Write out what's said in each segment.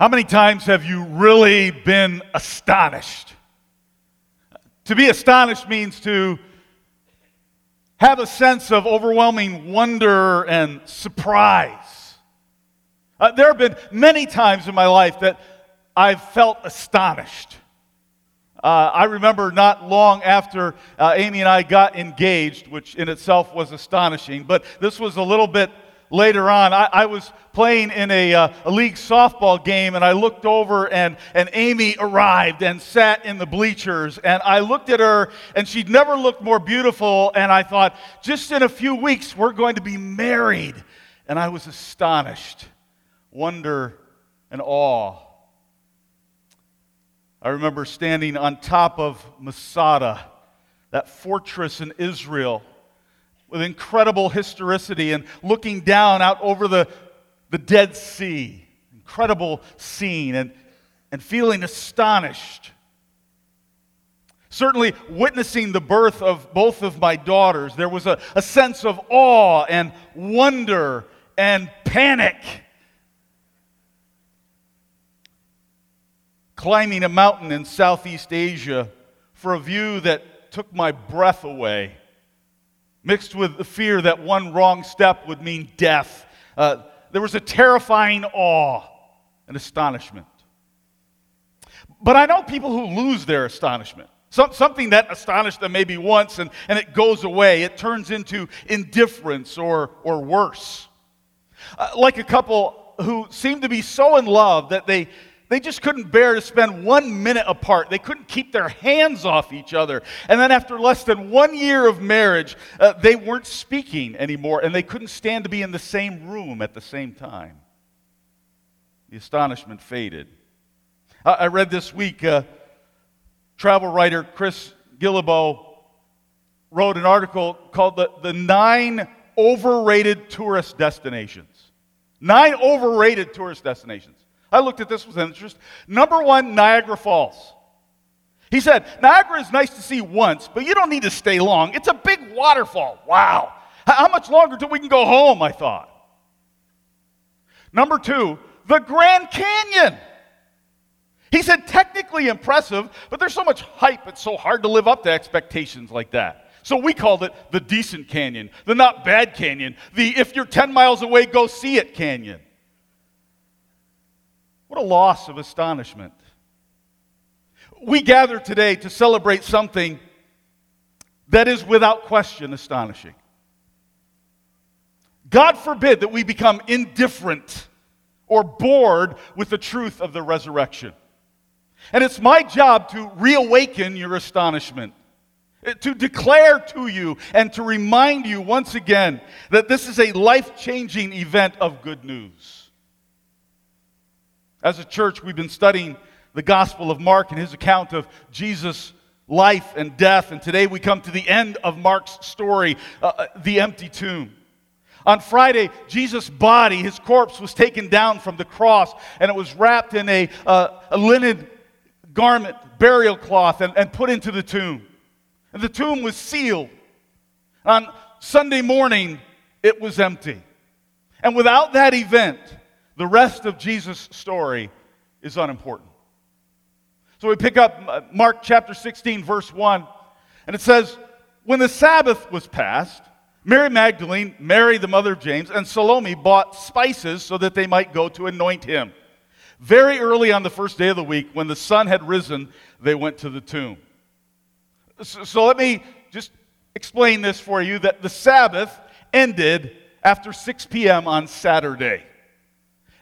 How many times have you really been astonished? To be astonished means to have a sense of overwhelming wonder and surprise. Uh, there have been many times in my life that I've felt astonished. Uh, I remember not long after uh, Amy and I got engaged, which in itself was astonishing, but this was a little bit later on, I, I was playing in a, uh, a, league softball game, and I looked over, and, and Amy arrived and sat in the bleachers. And I looked at her, and she'd never looked more beautiful. And I thought, just in a few weeks, we're going to be married. And I was astonished, wonder, and awe. I remember standing on top of Masada, that fortress in Israel with incredible historicity and looking down out over the, the Dead Sea. Incredible scene and, and feeling astonished. Certainly, witnessing the birth of both of my daughters, there was a, a sense of awe and wonder and panic. Climbing a mountain in Southeast Asia for a view that took my breath away mixed with the fear that one wrong step would mean death. Uh, there was a terrifying awe and astonishment. But I know people who lose their astonishment. Some, something that astonished them maybe once and, and it goes away. It turns into indifference or, or worse. Uh, like a couple who seem to be so in love that they, they just couldn't bear to spend one minute apart. They couldn't keep their hands off each other. And then, after less than one year of marriage, uh, they weren't speaking anymore and they couldn't stand to be in the same room at the same time. The astonishment faded. I, I read this week, uh, travel writer Chris Guillebeau wrote an article called the, the Nine Overrated Tourist Destinations. Nine overrated tourist destinations. I looked at this with interest. Number one, Niagara Falls. He said, Niagara is nice to see once, but you don't need to stay long. It's a big waterfall. Wow. How much longer till we can go home? I thought. Number two, the Grand Canyon. He said, technically impressive, but there's so much hype, it's so hard to live up to expectations like that. So we called it the decent canyon, the not bad canyon, the if you're 10 miles away, go see it canyon. What a loss of astonishment. We gather today to celebrate something that is without question astonishing. God forbid that we become indifferent or bored with the truth of the resurrection. And it's my job to reawaken your astonishment, eh, to declare to you and to remind you once again that this is a life changing event of good news. As a church, we've been studying the Gospel of Mark and his account of Jesus' life and death. And today we come to the end of Mark's story, uh, uh, the empty tomb. On Friday, Jesus' body, his corpse, was taken down from the cross and it was wrapped in a, uh, a linen garment, burial cloth, and, and put into the tomb. And the tomb was sealed. On Sunday morning, it was empty. And without that event, the rest of Jesus' story is unimportant. So we pick up uh, Mark chapter 16, verse 1, and it says, When the Sabbath was passed, Mary Magdalene, Mary the mother of James, and Salome bought spices so that they might go to anoint him. Very early on the first day of the week, when the sun had risen, they went to the tomb. So, so let me just explain this for you that the Sabbath ended after 6 p.m. on Saturday.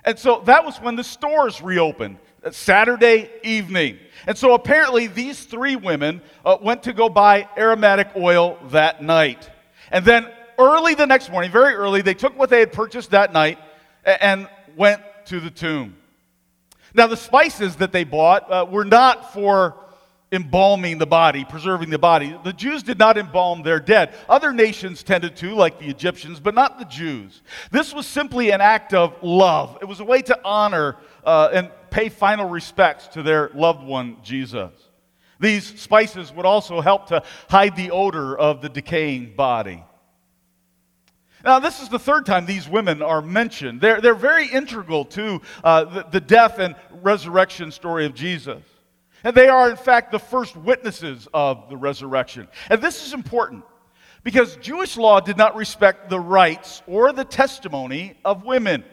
And so that was when the stores reopened, uh, Saturday evening. And so apparently these three women uh, went to go buy aromatic oil that night. And then early the next morning, very early, they took what they had purchased that night and went to the tomb. Now, the spices that they bought uh, were not for embalming the body, preserving the body. The Jews did not embalm their dead. Other nations tended to, like the Egyptians, but not the Jews. This was simply an act of love. It was a way to honor uh, and pay final respects to their loved one, Jesus. These spices would also help to hide the odor of the decaying body. Now, this is the third time these women are mentioned. They're, they're very integral to uh, the, the death and resurrection story of Jesus. And they are, in fact, the first witnesses of the resurrection. And this is important because Jewish law did not respect the rights or the testimony of women.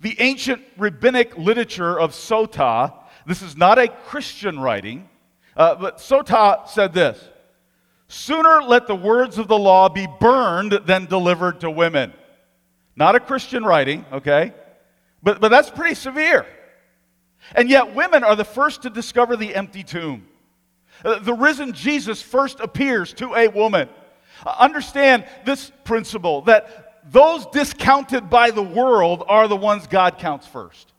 The ancient rabbinic literature of Sota, this is not a Christian writing, uh, but Sota said this Sooner let the words of the law be burned than delivered to women. Not a Christian writing, okay? But, but that's pretty severe. And yet, women are the first to discover the empty tomb. Uh, the risen Jesus first appears to a woman. Uh, understand this principle that those discounted by the world are the ones God counts first.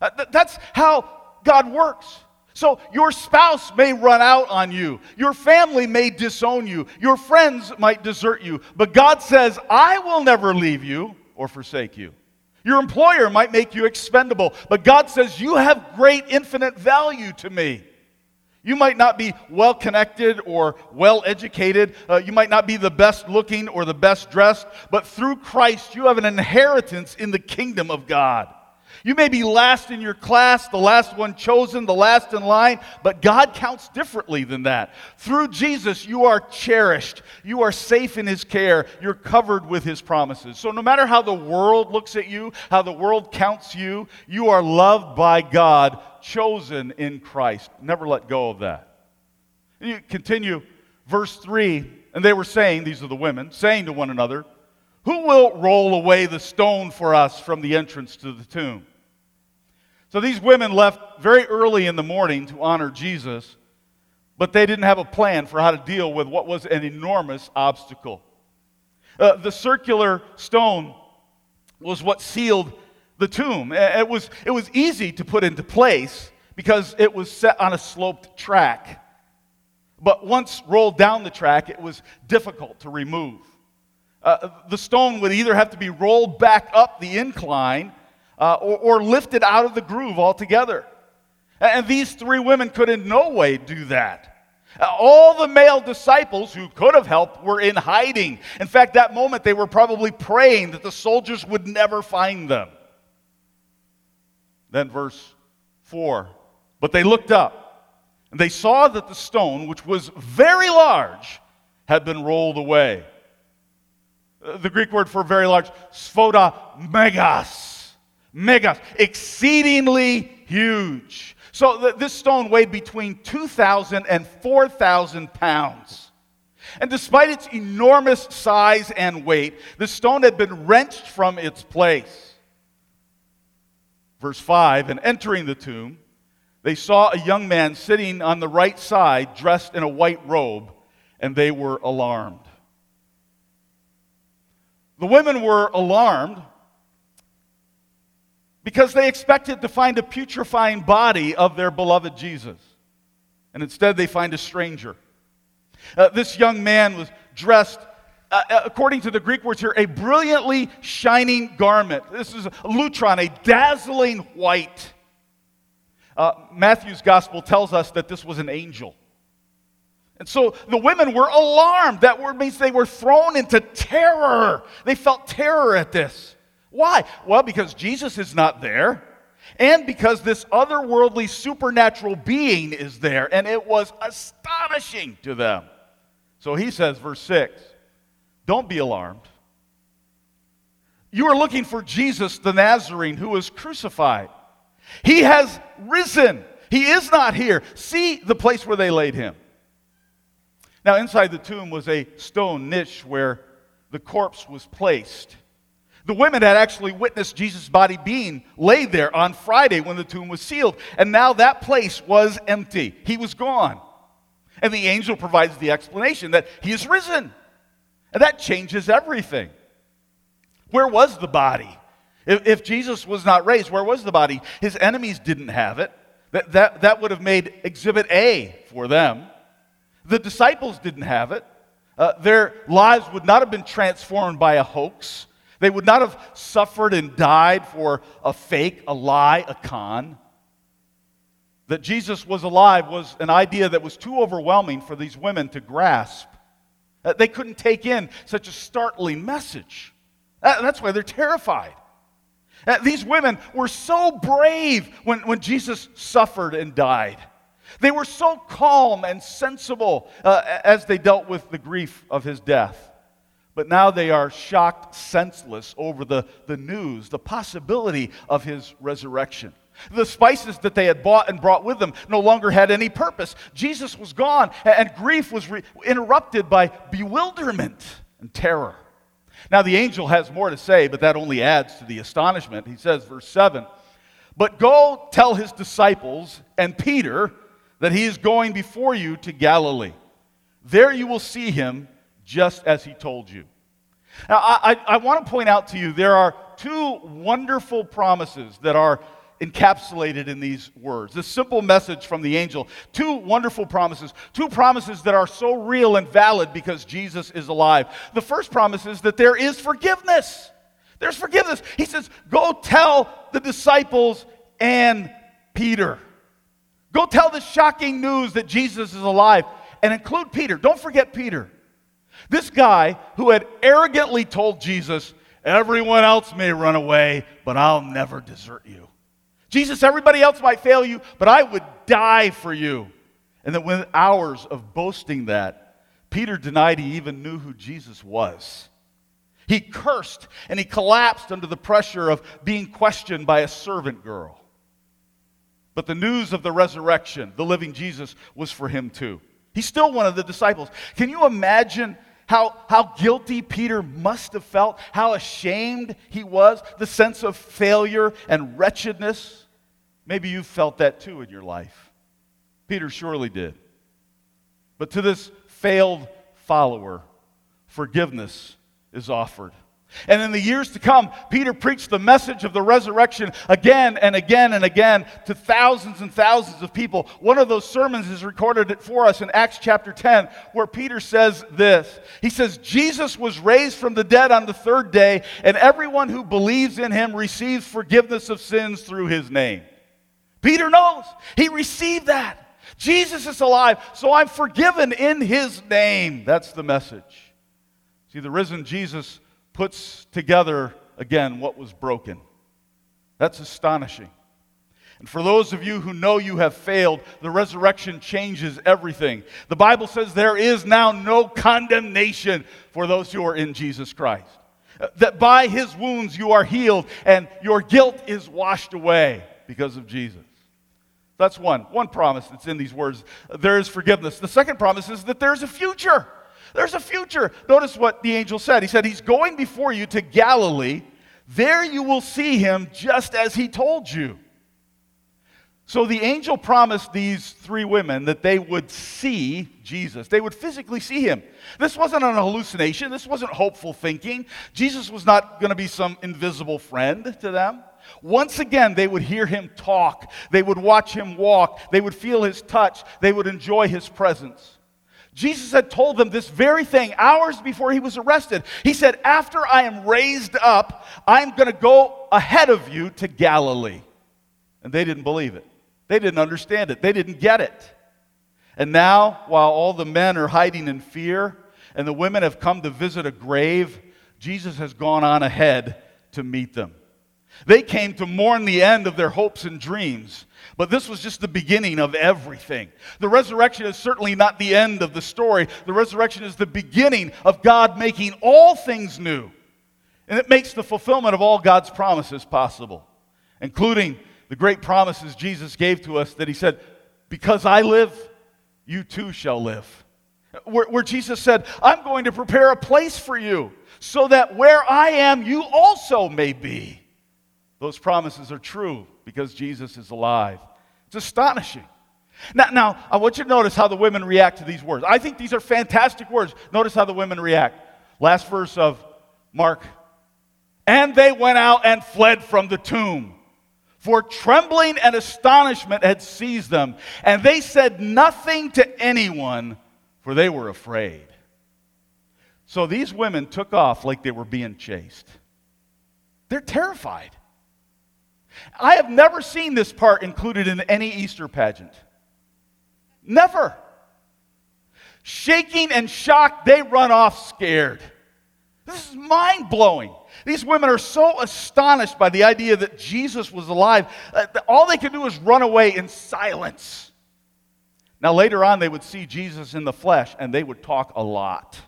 Uh, that's how God works. So your spouse may run out on you. Your family may disown you. Your friends might desert you. But God says, I will never leave you or forsake you. Your employer might make you expendable. But God says, You have great infinite value to me. You might not be well connected or well educated. Uh, you might not be the best looking or the best dressed. But through Christ, you have an inheritance in the kingdom of God. You may be last in your class, the last one chosen, the last in line, but God counts differently than that. Through Jesus, you are cherished. You are safe in His care. You're covered with His promises. So, no matter how the world looks at you, how the world counts you, you are loved by God, chosen in Christ. Never let go of that. You continue, verse 3, and they were saying, these are the women, saying to one another, Who will roll away the stone for us from the entrance to the tomb? So these women left very early in the morning to honor Jesus, but they didn't have a plan for how to deal with what was an enormous obstacle. Uh, the circular stone was what sealed the tomb. It was, it was easy to put into place because it was set on a sloped track. But once rolled down the track, it was difficult to remove. Uh, the stone would either have to be rolled back up the incline uh, or, or lifted out of the groove altogether. And these three women could in no way do that. Uh, all the male disciples who could have helped were in hiding. In fact, that moment they were probably praying that the soldiers would never find them. Then, verse 4 But they looked up, and they saw that the stone, which was very large, had been rolled away. Uh, the Greek word for very large, sphodra megas megas, exceedingly huge. So th- this stone weighed between 2,000 and 4,000 pounds. And despite its enormous size and weight, the stone had been wrenched from its place. Verse 5 And entering the tomb, they saw a young man sitting on the right side, dressed in a white robe, and they were alarmed. The women were alarmed because they expected to find a putrefying body of their beloved Jesus. And instead, they find a stranger. Uh, this young man was dressed, uh, uh, according to the Greek words here, a brilliantly shining garment. This is a lutron, a dazzling white. Uh, Matthew's gospel tells us that this was an angel. And so the women were alarmed. That word means they were thrown into terror. They felt terror at this. Why? Well, because Jesus is not there, and because this otherworldly supernatural being is there, and it was astonishing to them. So he says, verse 6 Don't be alarmed. You are looking for Jesus the Nazarene who was crucified. He has risen. He is not here. See the place where they laid him. Now, inside the tomb was a stone niche where the corpse was placed. The women had actually witnessed Jesus' body being laid there on Friday when the tomb was sealed. And now that place was empty. He was gone. And the angel provides the explanation that he is risen. And that changes everything. Where was the body? If, if Jesus was not raised, where was the body? His enemies didn't have it. That, that, that would have made exhibit A for them. The disciples didn't have it. Uh, their lives would not have been transformed by a hoax. They would not have suffered and died for a fake, a lie, a con. That Jesus was alive was an idea that was too overwhelming for these women to grasp. Uh, they couldn't take in such a startling message. Uh, that's why they're terrified. Uh, these women were so brave when, when Jesus suffered and died. They were so calm and sensible uh, as they dealt with the grief of his death. But now they are shocked, senseless over the, the news, the possibility of his resurrection. The spices that they had bought and brought with them no longer had any purpose. Jesus was gone, and grief was re- interrupted by bewilderment and terror. Now, the angel has more to say, but that only adds to the astonishment. He says, verse 7 But go tell his disciples and Peter that he is going before you to Galilee. There you will see him just as he told you. Now, I, I, want to point out to you there are two wonderful promises that are encapsulated in these words. This simple message from the angel. Two wonderful promises. Two promises that are so real and valid because Jesus is alive. The first promise is that there is forgiveness. There's forgiveness. He says, Go tell the disciples and Peter. Go tell the shocking news that Jesus is alive and include Peter. Don't forget Peter. This guy who had arrogantly told Jesus, Everyone else may run away, but I'll never desert you. Jesus, everybody else might fail you, but I would die for you. And then, within hours of boasting that, Peter denied he even knew who Jesus was. He cursed and he collapsed under the pressure of being questioned by a servant girl. But the news of the resurrection, the living Jesus, was for him too. He's still one of the disciples. Can you imagine how, how guilty Peter must have felt? How ashamed he was? The sense of failure and wretchedness? Maybe you've felt that too in your life. Peter surely did. But to this failed follower, forgiveness is offered. And in the years to come, Peter preached the message of the resurrection again and again and again to thousands and thousands of people. One of those sermons is recorded for us in Acts chapter 10, where Peter says this He says, Jesus was raised from the dead on the third day, and everyone who believes in him receives forgiveness of sins through his name. Peter knows. He received that. Jesus is alive, so I'm forgiven in his name. That's the message. See, the risen Jesus puts together again what was broken. That's astonishing. And for those of you who know you have failed, the resurrection changes everything. The Bible says there is now no condemnation for those who are in Jesus Christ. Uh, that by his wounds you are healed and your guilt is washed away because of Jesus. That's one. One promise that's in these words. There is forgiveness. The second promise is that there's a future. There's a future. Notice what the angel said. He said, He's going before you to Galilee. There you will see him just as he told you. So the angel promised these three women that they would see Jesus. They would physically see him. This wasn't an hallucination. This wasn't hopeful thinking. Jesus was not going to be some invisible friend to them. Once again, they would hear him talk. They would watch him walk. They would feel his touch. They would enjoy his presence. Jesus had told them this very thing hours before he was arrested. He said, After I am raised up, I'm going to go ahead of you to Galilee. And they didn't believe it. They didn't understand it. They didn't get it. And now, while all the men are hiding in fear and the women have come to visit a grave, Jesus has gone on ahead to meet them. They came to mourn the end of their hopes and dreams. But this was just the beginning of everything. The resurrection is certainly not the end of the story. The resurrection is the beginning of God making all things new. And it makes the fulfillment of all God's promises possible, including the great promises Jesus gave to us that He said, Because I live, you too shall live. Where, where Jesus said, I'm going to prepare a place for you so that where I am, you also may be. Those promises are true because Jesus is alive. It's astonishing. Now, now, I want you to notice how the women react to these words. I think these are fantastic words. Notice how the women react. Last verse of Mark. And they went out and fled from the tomb, for trembling and astonishment had seized them. And they said nothing to anyone, for they were afraid. So these women took off like they were being chased. They're terrified. I have never seen this part included in any Easter pageant. Never. Shaking and shocked, they run off scared. This is mind blowing. These women are so astonished by the idea that Jesus was alive, uh, all they could do is run away in silence. Now, later on, they would see Jesus in the flesh and they would talk a lot.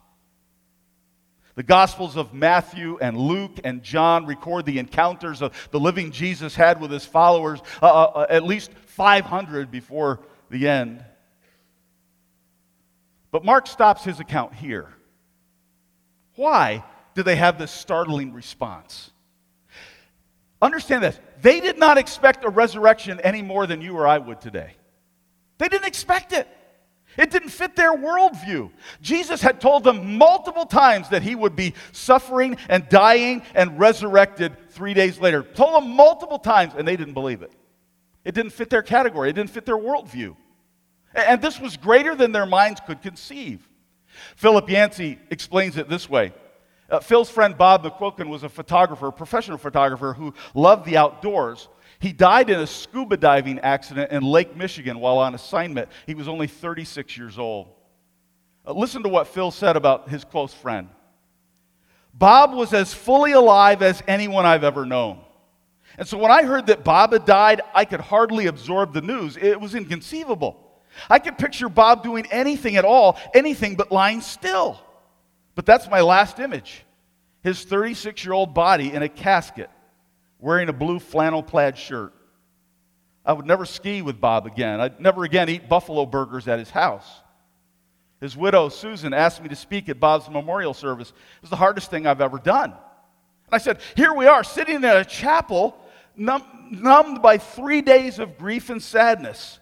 The Gospels of Matthew and Luke and John record the encounters of the living Jesus had with his followers, uh, uh, uh at least 500 before the end. But Mark stops his account here. Why do they have this startling response? Understand this. They did not expect a resurrection any more than you or I would today. They didn't expect it. It didn't fit their worldview. Jesus had told them multiple times that he would be suffering and dying and resurrected three days later. Told them multiple times, and they didn't believe it. It didn't fit their category, it didn't fit their worldview. And this was greater than their minds could conceive. Philip Yancey explains it this way. Uh, Phil's friend Bob McQuilkin was a photographer, a professional photographer who loved the outdoors. He died in a scuba diving accident in Lake Michigan while on assignment. He was only 36 years old. Uh, listen to what Phil said about his close friend. Bob was as fully alive as anyone I've ever known. And so when I heard that Bob had died, I could hardly absorb the news. It was inconceivable. I could picture Bob doing anything at all, anything but lying still. But that's my last image his 36 year old body in a casket wearing a blue flannel plaid shirt. I would never ski with Bob again. I'd never again eat buffalo burgers at his house. His widow, Susan, asked me to speak at Bob's memorial service. It was the hardest thing I've ever done. And I said, Here we are, sitting in a chapel, num- numbed by three days of grief and sadness,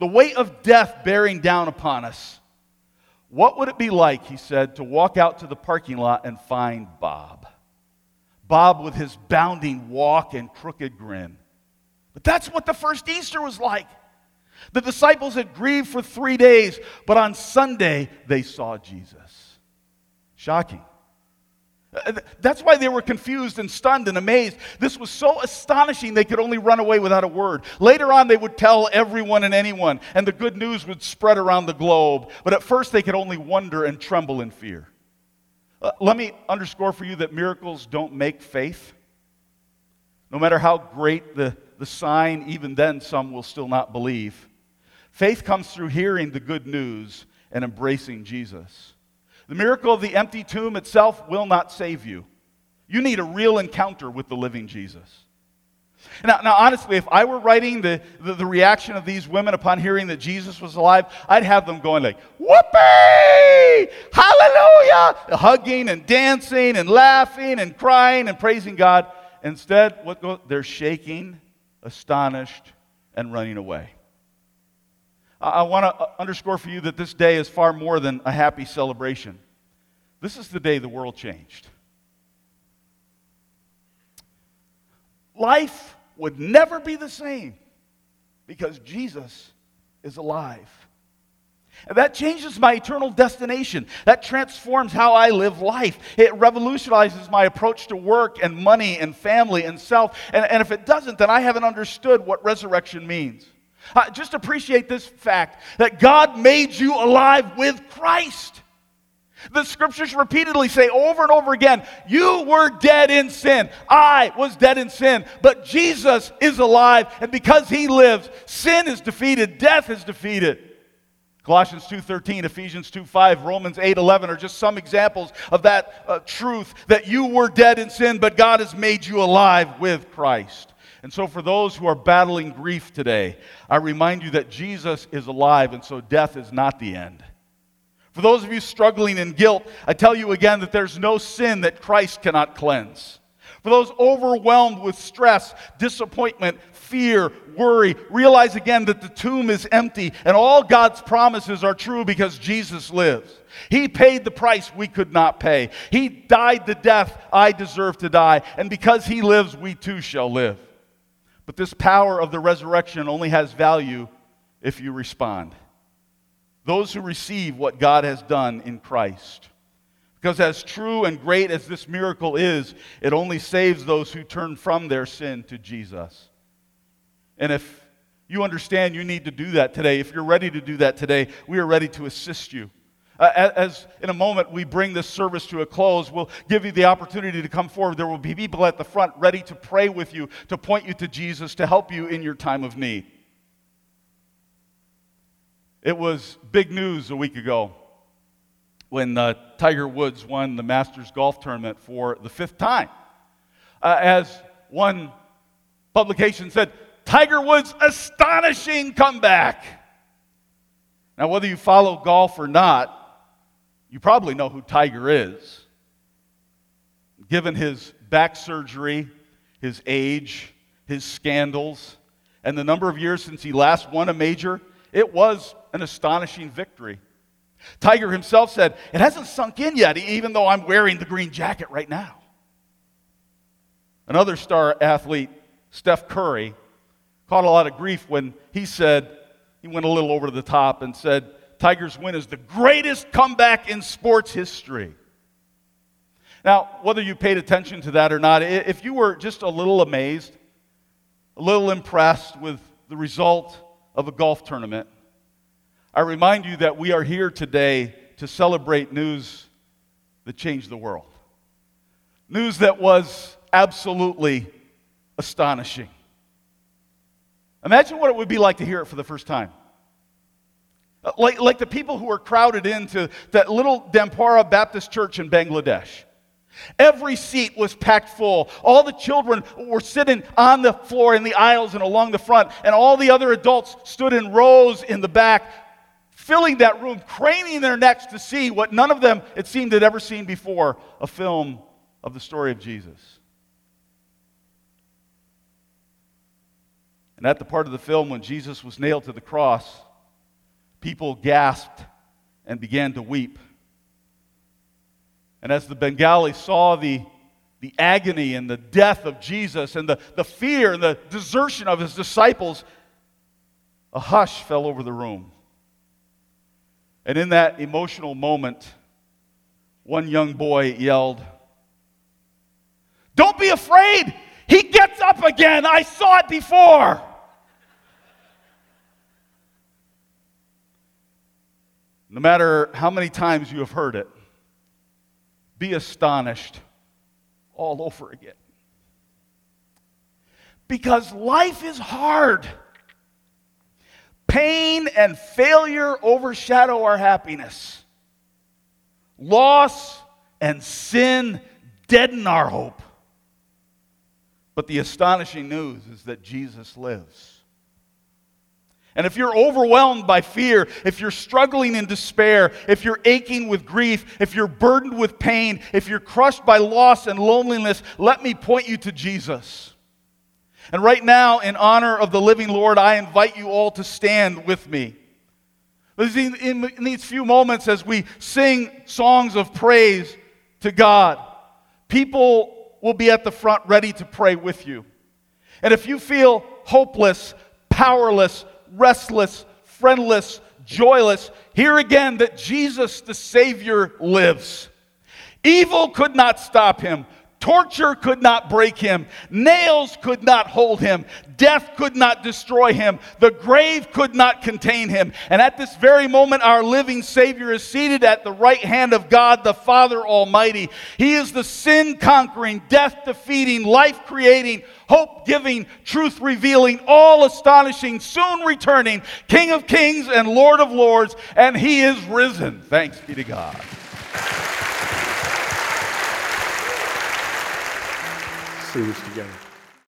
the weight of death bearing down upon us. What would it be like, he said, to walk out to the parking lot and find Bob? Bob with his bounding walk and crooked grin. But that's what the first Easter was like. The disciples had grieved for three days, but on Sunday they saw Jesus. Shocking. Uh, that's why they were confused and stunned and amazed. This was so astonishing they could only run away without a word. Later on, they would tell everyone and anyone, and the good news would spread around the globe. But at first, they could only wonder and tremble in fear. Uh, let me underscore for you that miracles don't make faith. No matter how great the, the sign, even then some will still not believe. Faith comes through hearing the good news and embracing Jesus. The miracle of the empty tomb itself will not save you. You need a real encounter with the living Jesus. Now, now honestly, if I were writing the, the, the, reaction of these women upon hearing that Jesus was alive, I'd have them going like, whoopee, hallelujah, hugging and dancing and laughing and crying and praising God. Instead, what go, they're shaking, astonished, and running away. I, I want to underscore for you that this day is far more than a happy celebration. This is the day the world changed. Life would never be the same because Jesus is alive. And that changes my eternal destination. That transforms how I live life. It revolutionizes my approach to work and money and family and self. And, and if it doesn't, then I haven't understood what resurrection means. Uh, just appreciate this fact that God made you alive with Christ. The scriptures repeatedly say over and over again, You were dead in sin. I was dead in sin. But Jesus is alive. And because he lives, sin is defeated, death is defeated. Colossians 2:13, Ephesians 2:5, Romans 8:11 are just some examples of that uh, truth that you were dead in sin but God has made you alive with Christ. And so for those who are battling grief today, I remind you that Jesus is alive and so death is not the end. For those of you struggling in guilt, I tell you again that there's no sin that Christ cannot cleanse. For those overwhelmed with stress, disappointment, fear, worry, realize again that the tomb is empty and all God's promises are true because Jesus lives. He paid the price we could not pay. He died the death I deserve to die. And because He lives, we too shall live. But this power of the resurrection only has value if you respond those who receive what God has done in Christ. Because, as true and great as this miracle is, it only saves those who turn from their sin to Jesus. And if you understand you need to do that today, if you're ready to do that today, we are ready to assist you. Uh, as in a moment we bring this service to a close, we'll give you the opportunity to come forward. There will be people at the front ready to pray with you, to point you to Jesus, to help you in your time of need. It was big news a week ago when uh, Tiger Woods won the Masters golf tournament for the fifth time. Uh, as one publication said, Tiger Woods' astonishing comeback. Now, whether you follow golf or not, you probably know who Tiger is. Given his back surgery, his age, his scandals, and the number of years since he last won a major, it was an astonishing victory. Tiger himself said, It hasn't sunk in yet, even though I'm wearing the green jacket right now. Another star athlete, Steph Curry, caught a lot of grief when he said, he went a little over the top and said, Tiger's win is the greatest comeback in sports history. Now, whether you paid attention to that or not, if you were just a little amazed, a little impressed with the result of a golf tournament, I remind you that we are here today to celebrate news that changed the world. News that was absolutely astonishing. Imagine what it would be like to hear it for the first time. Uh, like, like the people who were crowded into that little Dampara Baptist church in Bangladesh. Every seat was packed full. All the children were sitting on the floor in the aisles and along the front, and all the other adults stood in rows in the back, filling that room, craning their necks to see what none of them, it seemed, had ever seen before a film of the story of Jesus. And at the part of the film when Jesus was nailed to the cross, people gasped and began to weep. And as the Bengalis saw the, the agony and the death of Jesus and the, the fear and the desertion of his disciples, a hush fell over the room. And in that emotional moment, one young boy yelled, Don't be afraid! He gets up again! I saw it before! No matter how many times you have heard it, be astonished all over again. Because life is hard. Pain and failure overshadow our happiness. Loss and sin deaden our hope. But the astonishing news is that Jesus lives. And if you're overwhelmed by fear, if you're struggling in despair, if you're aching with grief, if you're burdened with pain, if you're crushed by loss and loneliness, let me point you to Jesus. And right now, in honor of the living Lord, I invite you all to stand with me. In these few moments, as we sing songs of praise to God, people will be at the front ready to pray with you. And if you feel hopeless, powerless, restless, friendless, joyless, hear again that Jesus the Savior lives. Evil could not stop him. Torture could not break him. Nails could not hold him. Death could not destroy him. The grave could not contain him. And at this very moment, our living Savior is seated at the right hand of God, the Father Almighty. He is the sin conquering, death defeating, life creating, hope giving, truth revealing, all astonishing, soon returning King of kings and Lord of lords. And he is risen. Thanks be to God. Sing this together.